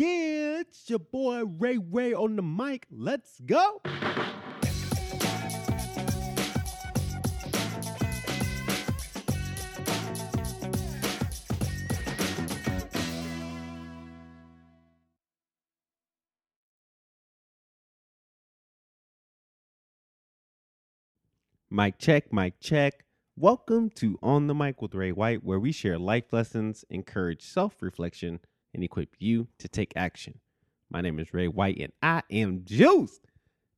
Yeah, it's your boy Ray Ray on the mic. Let's go. Mic check, mic check. Welcome to On the Mic with Ray White, where we share life lessons, encourage self reflection, and equip you to take action. My name is Ray White, and I am juiced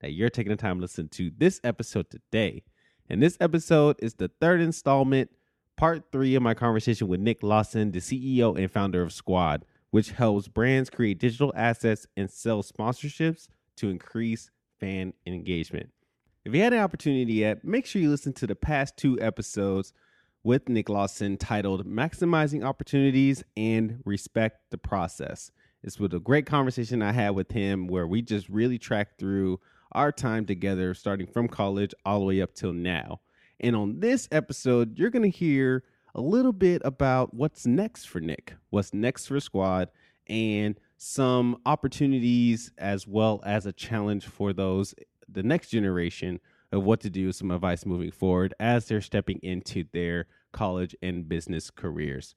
that you're taking the time to listen to this episode today. And this episode is the third installment, part three of my conversation with Nick Lawson, the CEO and founder of Squad, which helps brands create digital assets and sell sponsorships to increase fan engagement. If you had an opportunity yet, make sure you listen to the past two episodes with Nick Lawson titled Maximizing Opportunities and Respect the Process. It's with a great conversation I had with him where we just really tracked through our time together, starting from college all the way up till now. And on this episode, you're going to hear a little bit about what's next for Nick, what's next for Squad, and some opportunities as well as a challenge for those the next generation of what to do, some advice moving forward as they're stepping into their college and business careers.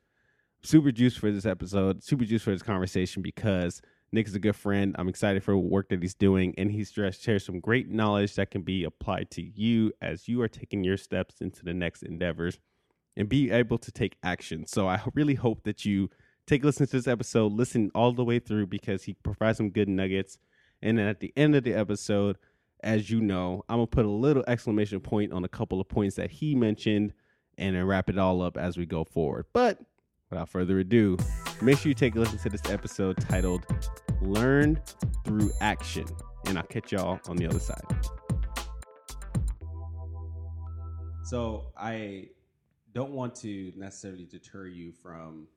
Super juice for this episode, super juice for this conversation because Nick is a good friend. I'm excited for the work that he's doing, and he's just shares some great knowledge that can be applied to you as you are taking your steps into the next endeavors and be able to take action. So I really hope that you take a listen to this episode, listen all the way through because he provides some good nuggets. And then at the end of the episode, as you know, I'm gonna put a little exclamation point on a couple of points that he mentioned and then wrap it all up as we go forward. But without further ado, make sure you take a listen to this episode titled Learn Through Action. And I'll catch y'all on the other side. So I don't want to necessarily deter you from,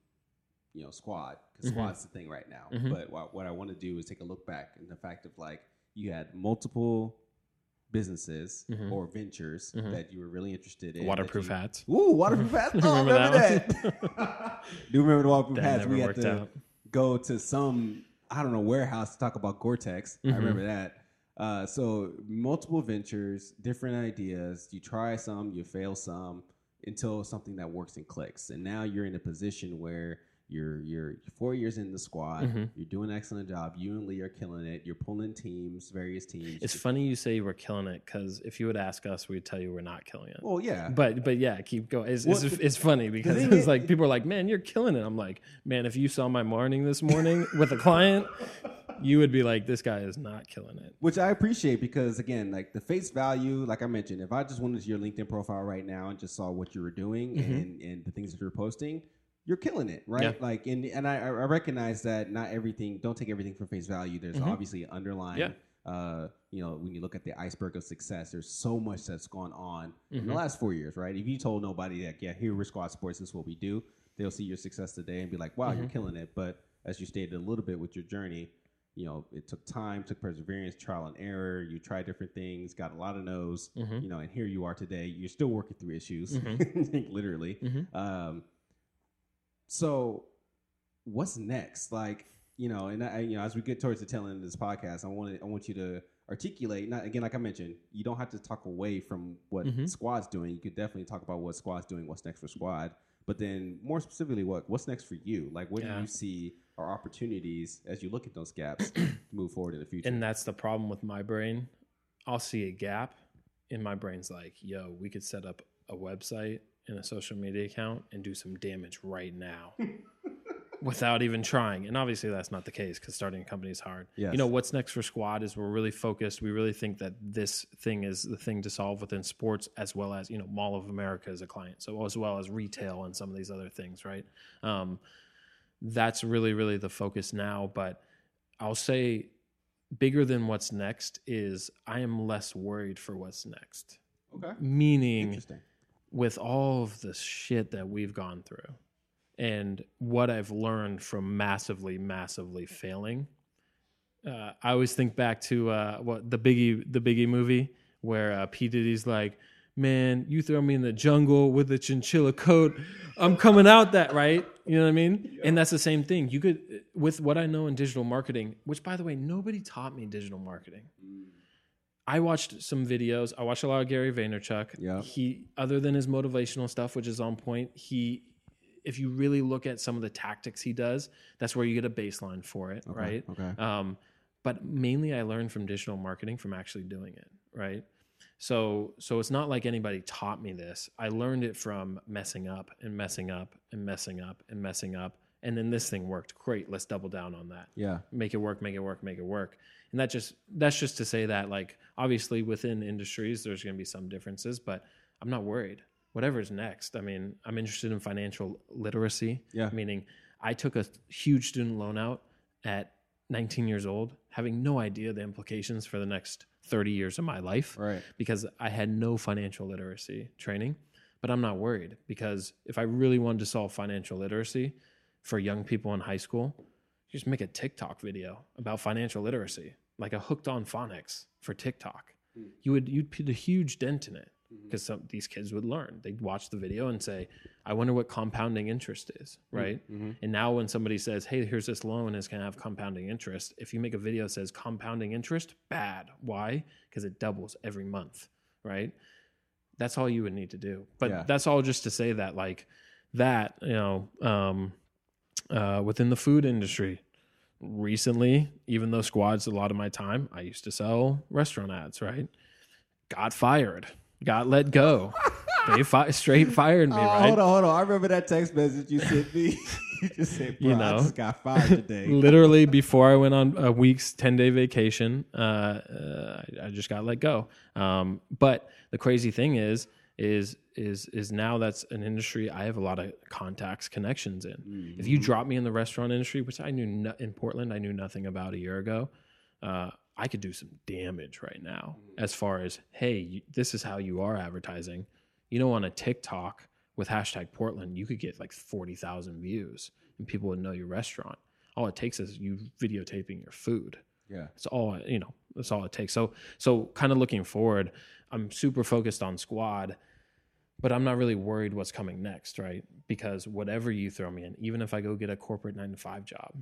you know, squad because Mhm. squad's the thing right now. Mhm. But what, what I want to do is take a look back in the fact of like you had multiple businesses Mhm. or ventures Mhm. that you were really interested in. Waterproof you- hats. Ooh, waterproof hats. Oh, Remember remember, that that. Do remember the waterproof That hats? We had to out. go to some I don't know warehouse to talk about Gore-Tex. I Mhm. remember that. Uh, so multiple ventures, different ideas. You try some, you fail some until something that works and clicks. And now you're in a position where you're you're four years in the squad. Mhm. You're doing an excellent job. You and Lee are killing it. You're pulling teams, various teams. It's funny you say we're killing it because if you would ask us, we'd tell you we're not killing it. Well, yeah. But but yeah, keep going. It's, Well, it's, the- it's funny because it's is- like people are like, "Man, you're killing it." I'm like, "Man, if you saw my morning this morning with a client, you would be like, this guy is not killing it." Which I appreciate because again, like the face value, like I mentioned, if I just went into your LinkedIn profile right now and just saw what you were doing Mhm. and, and the things that you're posting, you're killing it, right? Yeah. Like and and I, I recognize that not everything don't take everything for face value. There's Mhm. obviously underlying Yeah. uh, you know, when you look at the iceberg of success, there's so much that's gone on in the Mhm. last four years, right? If you told nobody that, yeah, here we're Squad Sports, this is what we do, they'll see your success today and be like, wow, you're Mhm. killing it. But as you stated a little bit with your journey, you know, it took time, took perseverance, trial and error. You tried different things, got a lot of no's, Mhm. you know, and here you are today. You're still working through issues, Mhm. literally. Um, so what's next? Like, you know, and I, you know, as we get towards the tail end of this podcast, I want I want you to articulate. Not again, like I mentioned, you don't have to talk away from what Mhm. Squad's doing. You could definitely talk about what Squad's doing, what's next for Squad. But then, more specifically, what what's next for you? Like, what do you see are opportunities as you look at those gaps to move forward in the future? And that's the problem with my brain. I'll see a gap, and my brain's like, "Yo, we could set up a website and a social media account and do some damage right now." Without even trying, and obviously that's not the case because starting a company is hard. Yes. You know what's next for Squad is we're really focused. We really think that this thing is the thing to solve within sports as well as you know Mall of America as a client, so as well as retail and some of these other things, right? Um, that's really really the focus now. But I'll say bigger than what's next is I am less worried for what's next. okay, Meaning interesting. With all of the shit that we've gone through and what I've learned from massively, massively failing. Uh, I always think back to uh, what the Biggie, the Biggie movie, where uh, P Diddy's like, man, you throw me in the jungle with a chinchilla coat, I'm coming out that right. You know what I mean? And that's the same thing. You could with what I know in digital marketing, which by the way, nobody taught me digital marketing. I watched some videos. I watched a lot of Gary Vaynerchuk. Yeah. He, other than his motivational stuff, which is on point, he, if you really look at some of the tactics he does, that's where you get a baseline for it, right? Okay. Um, but mainly, I learned from digital marketing from actually doing it, right? So, so it's not like anybody taught me this. I learned it from messing up and messing up and messing up and messing up, and then this thing worked. Great, let's double down on that Yeah. make it work, make it work, make it work. And that just that's just to say that like obviously within industries there's going to be some differences, but I'm not worried. Whatever's next. I mean, I'm interested in financial literacy. Yeah. Meaning, I took a huge student loan out at 19 years old, having no idea the implications for the next 30 years of my life Right. because I had no financial literacy training. But I'm not worried because if I really wanted to solve financial literacy for young people in high school, just make a TikTok video about financial literacy, like a hooked on phonics for TikTok. Hmm. You would you'd put a huge dent in it hmm. because some these kids would learn. They'd watch the video and say, "I wonder what compounding interest is." Hmm. Right. Mm-hmm. And now when somebody says, "Hey, here's this loan, it's going to have compounding interest," if you make a video that says compounding interest, bad. Why? Because it doubles every month. Right. That's all you would need to do. But Yeah. that's all just to say that like that you know um, uh, within the food industry recently even though squad's a lot of my time i used to sell restaurant ads right got fired got let go they fi- straight fired me Oh, right hold on, hold on. I remember that text message you sent me. you just said, You I know. just got fired today. literally before I went on a week's 10 day vacation, uh, uh, I, I just got let go. Um, but the crazy thing is, is, is, is now that's an industry I have a lot of contacts, connections in. If you drop me in the restaurant industry, which I knew no, in Portland, I knew nothing about a year ago, uh, I could do some damage right now as far as, hey, you, this is how you are advertising. You know, on a TikTok with hashtag Portland, you could get like 40,000 views and people would know your restaurant. All it takes is you videotaping your food. yeah. it's all, you know, that's all it takes. So, so kind of looking forward, I'm super focused on squad, but I'm not really worried what's coming next, right? Because whatever you throw me in, even if I go get a corporate nine to five job,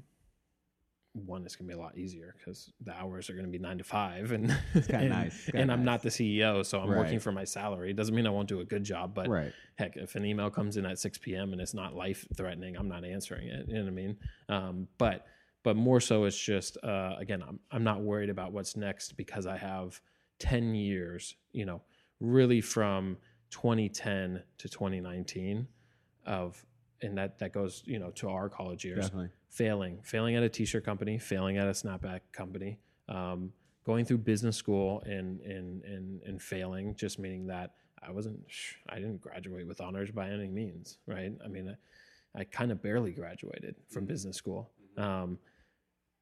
one is going to be a lot easier because the hours are going to be nine to five, and and, nice. And I'm nice. not the CEO, so I'm Right. working for my salary. It doesn't mean I won't do a good job, but Right. heck, if an email comes in at 6 p.m. and it's not life threatening, I'm not answering it. You know what I mean? Um, but but more so, it's just uh, again, I'm I'm not worried about what's next because I have 10 years. You know, really from 2010 to 2019 of and that that goes you know to our college years Definitely. failing, failing at a t-shirt company, failing at a snapback company, um, going through business school and and and and failing, just meaning that I wasn't, I didn't graduate with honors by any means, right? I mean, I, I kind of barely graduated from business school. Um,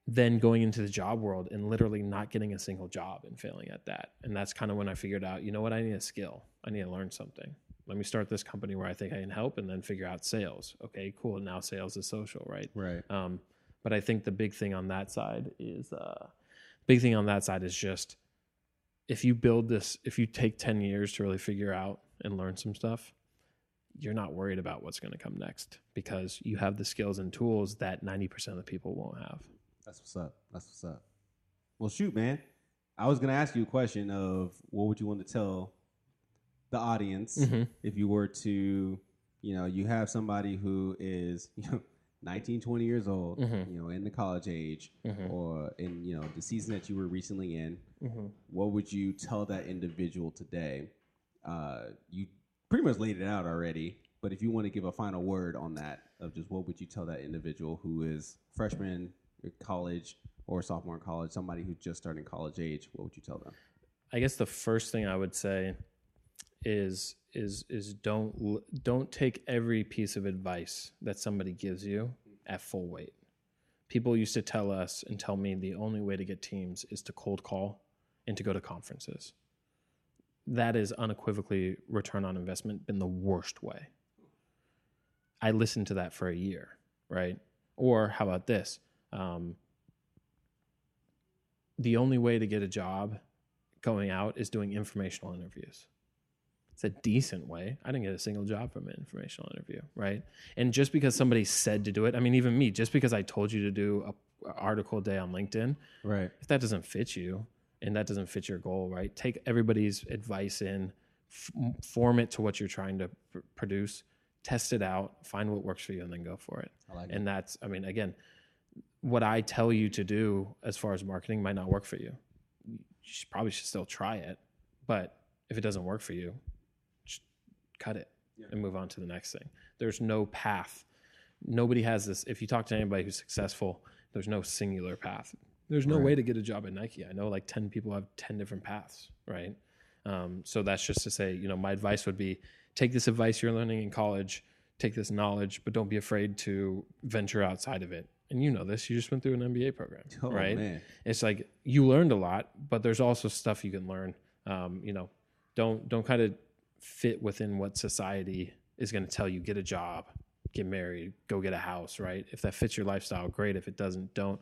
then going into the job world and literally not getting a single job and failing at that, and that's kind of when I figured out, you know what, I need a skill, I need to learn something. Let me start this company where I think I can help, and then figure out sales. Okay, cool. Now sales is social, right? Right. Um, but I think the big thing on that side is uh, big thing on that side is just if you build this, if you take ten years to really figure out and learn some stuff, you're not worried about what's going to come next because you have the skills and tools that ninety percent of the people won't have. That's what's up. That's what's up. Well, shoot, man. I was gonna ask you a question of what would you want to tell the audience Mhm. if you were to, you know, you have somebody who is, you know, 19, 20 years old, Mhm. you know, in the college age, Mhm. or in, you know, the season that you were recently in. Mm-hmm. What would you tell that individual today? Uh, you pretty much laid it out already, but if you want to give a final word on that, of just what would you tell that individual who is freshman college or sophomore in college, somebody who's just starting college age, what would you tell them? I guess the first thing I would say is is is don't don't take every piece of advice that somebody gives you at full weight. People used to tell us and tell me the only way to get teams is to cold call and to go to conferences. That is unequivocally return on investment been the worst way. I listened to that for a year, right? Or how about this? Um, the only way to get a job going out is doing informational interviews. It's a decent way. I didn't get a single job from an informational interview, right? And just because somebody said to do it, I mean, even me, just because I told you to do a, a article a day on LinkedIn, Right. if that doesn't fit you and that doesn't fit your goal, right? Take everybody's advice in, f- form it to what you're trying to pr- produce, test it out, find what works for you, and then go for it. I like And that's, I mean, again, what I tell you to do as far as marketing might not work for you. You should, probably should still try it, but if it doesn't work for you, just cut it Yeah. and move on to the next thing. There's no path. Nobody has this. If you talk to anybody who's successful, there's no singular path. There's no Right. way to get a job at Nike. I know like 10 people have 10 different paths, right? Um, so that's just to say, you know, my advice would be take this advice you're learning in college, take this knowledge, but don't be afraid to venture outside of it. And you know this, you just went through an MBA program, Oh, right? man. It's like you learned a lot, but there's also stuff you can learn. Um, you know, don't don't kind of fit within what society is going to tell you. Get a job, get married, go get a house, right? If that fits your lifestyle, great. If it doesn't, don't.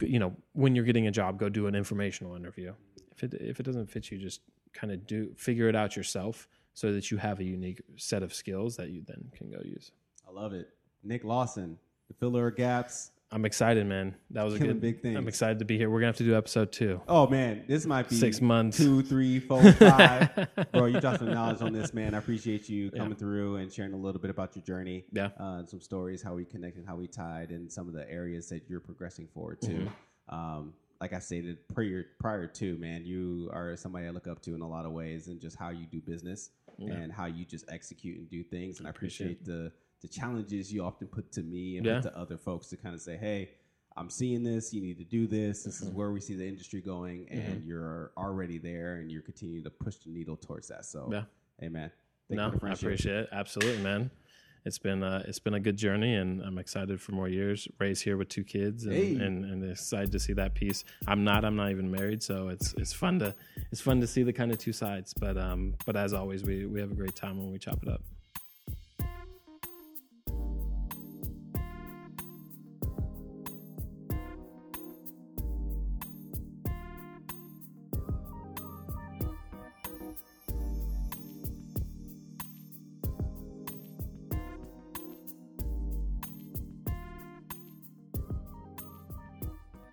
You know, when you're getting a job, go do an informational interview. If it if it doesn't fit you, just kind of do figure it out yourself so that you have a unique set of skills that you then can go use. I love it. Nick Lawson, the filler of gaps. I'm excited, man. That was a Killing good. big thing. I'm excited to be here. We're gonna have to do episode two. Oh man, this might be Six months. two, three, four, five. Bro, you dropped some knowledge on this, man. I appreciate you coming through and sharing a little bit about your journey. Yeah. Uh, and some stories, how we connected, how we tied, and some of the areas that you're progressing forward to. Mm-hmm. Um, like I stated prior prior to, man, you are somebody I look up to in a lot of ways, and just how you do business and how you just execute and do things. And I Appreciate appreciate the the challenges you often put to me and Yeah. put to other folks to kind of say, hey. I'm seeing this. You need to do this. This Mm-hmm. is where we see the industry going, and you're already there, and you're continuing to push the needle towards that. So, Yeah. hey man, thank you no, for I appreciate it. Absolutely, man. It's been uh, it's been a good journey, and I'm excited for more years. Ray's here with two kids, and, Hey. and, and excited to see that piece. I'm not. I'm not even married, so it's it's fun to it's fun to see the kind of two sides. But um, but as always, we we have a great time when we chop it up.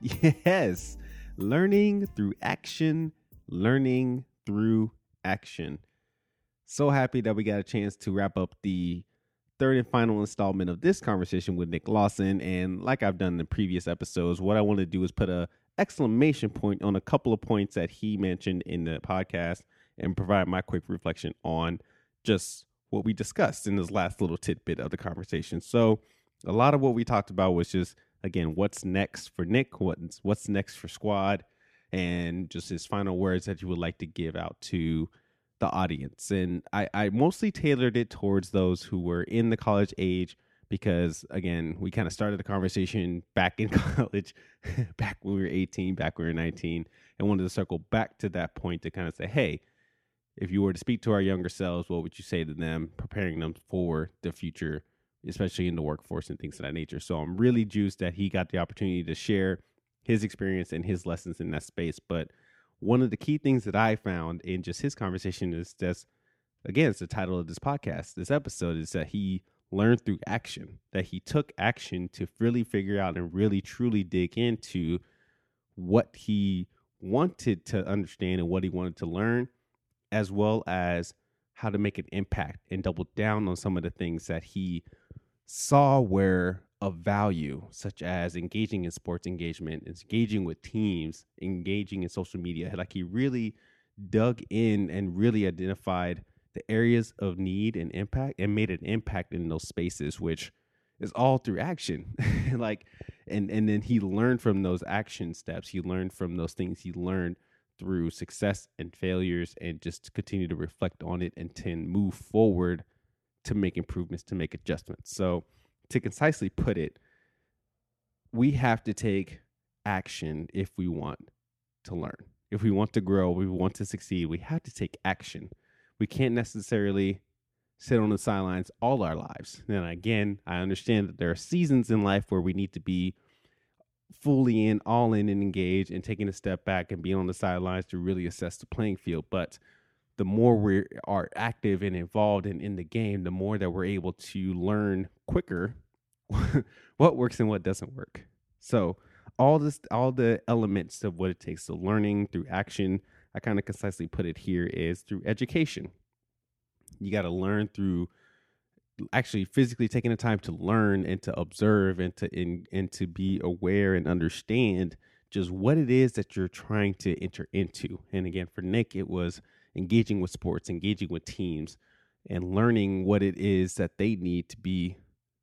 Yes, learning through action, learning through action. So happy that we got a chance to wrap up the third and final installment of this conversation with Nick Lawson. And like I've done in previous episodes, what I want to do is put a exclamation point on a couple of points that he mentioned in the podcast and provide my quick reflection on just what we discussed in this last little tidbit of the conversation. So a lot of what we talked about was just again what's next for Nick, what's what's next for Squad, and just his final words that you would like to give out to the audience. And I, I mostly tailored it towards those who were in the college age because again, we kind of started the conversation back in college, back when we were 18, back when we were 19, and wanted to circle back to that point to kind of say, hey, if you were to speak to our younger selves, what would you say to them, preparing them for the future, especially in the workforce and things of that nature? So I'm really juiced that he got the opportunity to share his experience and his lessons in that space. But one of the key things that I found in just his conversation is just, again, it's the title of this podcast, this episode, is that he learned through action, that he took action to really figure out and really truly dig into what he wanted to understand and what he wanted to learn, as well as how to make an impact and double down on some of the things that he saw where of value, such as engaging in sports engagement, engaging with teams, engaging in social media. Like he really dug in and really identified the areas of need and impact and made an impact in those spaces, which is all through action. like and and then he learned from those action steps. He learned from those things he learned through success and failures and just continue to reflect on it and to move forward to make improvements, to make adjustments. So to concisely put it, we have to take action if we want to learn. If we want to grow, we want to succeed, we have to take action. We can't necessarily sit on the sidelines all our lives. And again, I understand that there are seasons in life where we need to be fully in, all in, and engaged, and taking a step back and being on the sidelines to really assess the playing field. But the more we are active and involved in, in the game, the more that we're able to learn quicker what works and what doesn't work. So all this all the elements of what it takes to learning through action, I kind of concisely put it here is through education. You got to learn through actually physically taking the time to learn and to observe and to in, and to be aware and understand just what it is that you're trying to enter into. And again, for Nick, it was engaging with sports, engaging with teams, and learning what it is that they need to be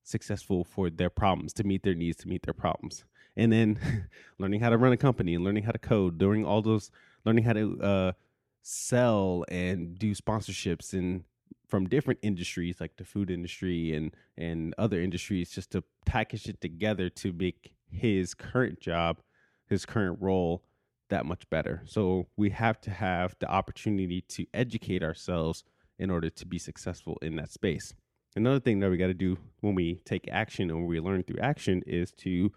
successful for their problems, to meet their needs, to meet their problems. And then learning how to run a company and learning how to code, doing all those, learning how to uh, sell and do sponsorships and from different industries like the food industry and and other industries just to package it together to make his current job his current role that much better. So we have to have the opportunity to educate ourselves in order to be successful in that space. Another thing that we got to do when we take action and we learn through action is to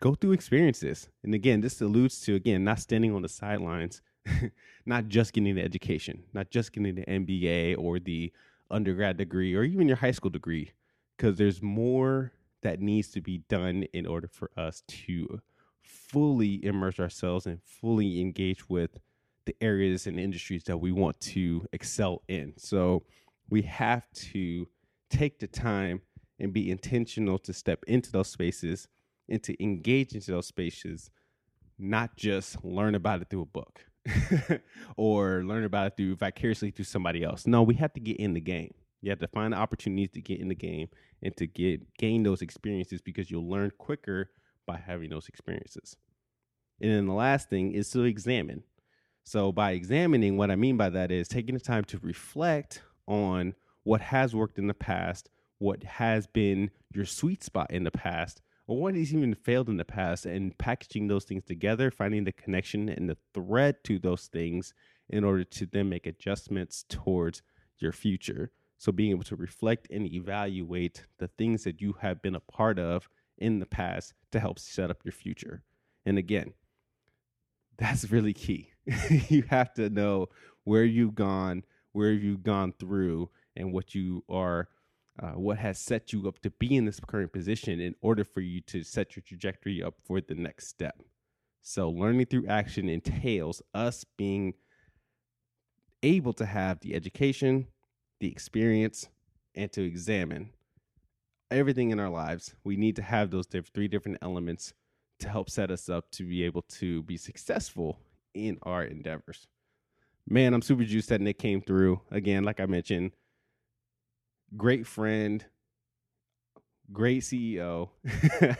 go through experiences. And again this alludes to again not standing on the sidelines not just getting the education, not just getting the MBA or the undergrad degree or even your high school degree, because there's more that needs to be done in order for us to fully immerse ourselves and fully engage with the areas and industries that we want to excel in. So we have to take the time and be intentional to step into those spaces and to engage into those spaces, not just learn about it through a book. or learn about it through vicariously through somebody else. No, we have to get in the game. You have to find the opportunities to get in the game and to get gain those experiences because you'll learn quicker by having those experiences. And then the last thing is to examine. So by examining, what I mean by that is taking the time to reflect on what has worked in the past, what has been your sweet spot in the past, or what has even failed in the past and packaging those things together, finding the connection and the thread to those things in order to then make adjustments towards your future. So being able to reflect and evaluate the things that you have been a part of in the past to help set up your future. And again, that's really key. you have to know where you've gone, where you've gone through, and what you are uh, what has set you up to be in this current position in order for you to set your trajectory up for the next step. So, learning through action entails us being able to have the education, the experience, and to examine everything in our lives. We need to have those three different elements to help set us up to be able to be successful in our endeavors. Man, I'm super juiced that Nick came through. Again, like I mentioned, great friend, great CEO.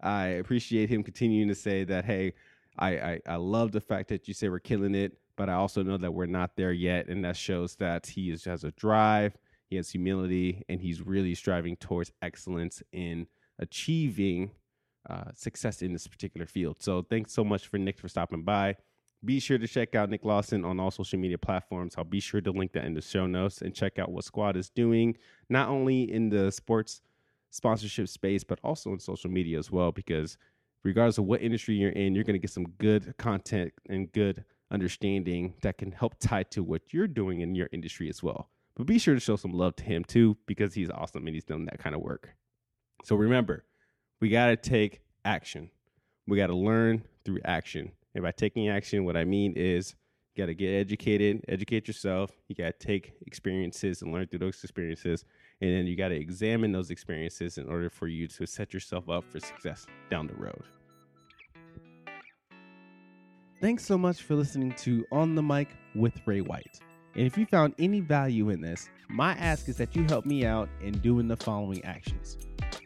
I appreciate him continuing to say that, hey, I, I, I love the fact that you say we're killing it, but I also know that we're not there yet. And that shows that he is, has a drive, he has humility, and he's really striving towards excellence in achieving uh, success in this particular field. So thanks so much for Nick for stopping by. Be sure to check out Nick Lawson on all social media platforms. I'll be sure to link that in the show notes and check out what Squad is doing, not only in the sports sponsorship space, but also in social media as well. Because regardless of what industry you're in, you're going to get some good content and good understanding that can help tie to what you're doing in your industry as well. But be sure to show some love to him too, because he's awesome and he's done that kind of work. So remember, we got to take action. We got to learn through action. And by taking action, what I mean is you got to get educated, educate yourself. You got to take experiences and learn through those experiences. And then you got to examine those experiences in order for you to set yourself up for success down the road. Thanks so much for listening to On the Mic with Ray White. And if you found any value in this, my ask is that you help me out in doing the following actions.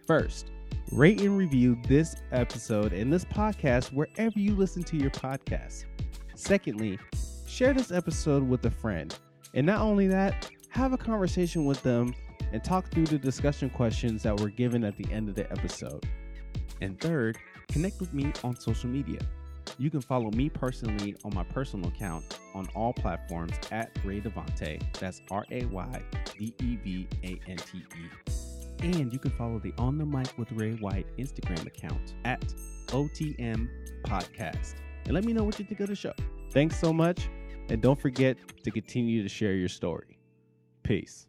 First, Rate and review this episode and this podcast wherever you listen to your podcast. Secondly, share this episode with a friend. And not only that, have a conversation with them and talk through the discussion questions that were given at the end of the episode. And third, connect with me on social media. You can follow me personally on my personal account on all platforms at Ray Devante. That's R A Y D E V A N T E. And you can follow the On the Mic with Ray White Instagram account at OTM Podcast. And let me know what you think of the show. Thanks so much. And don't forget to continue to share your story. Peace.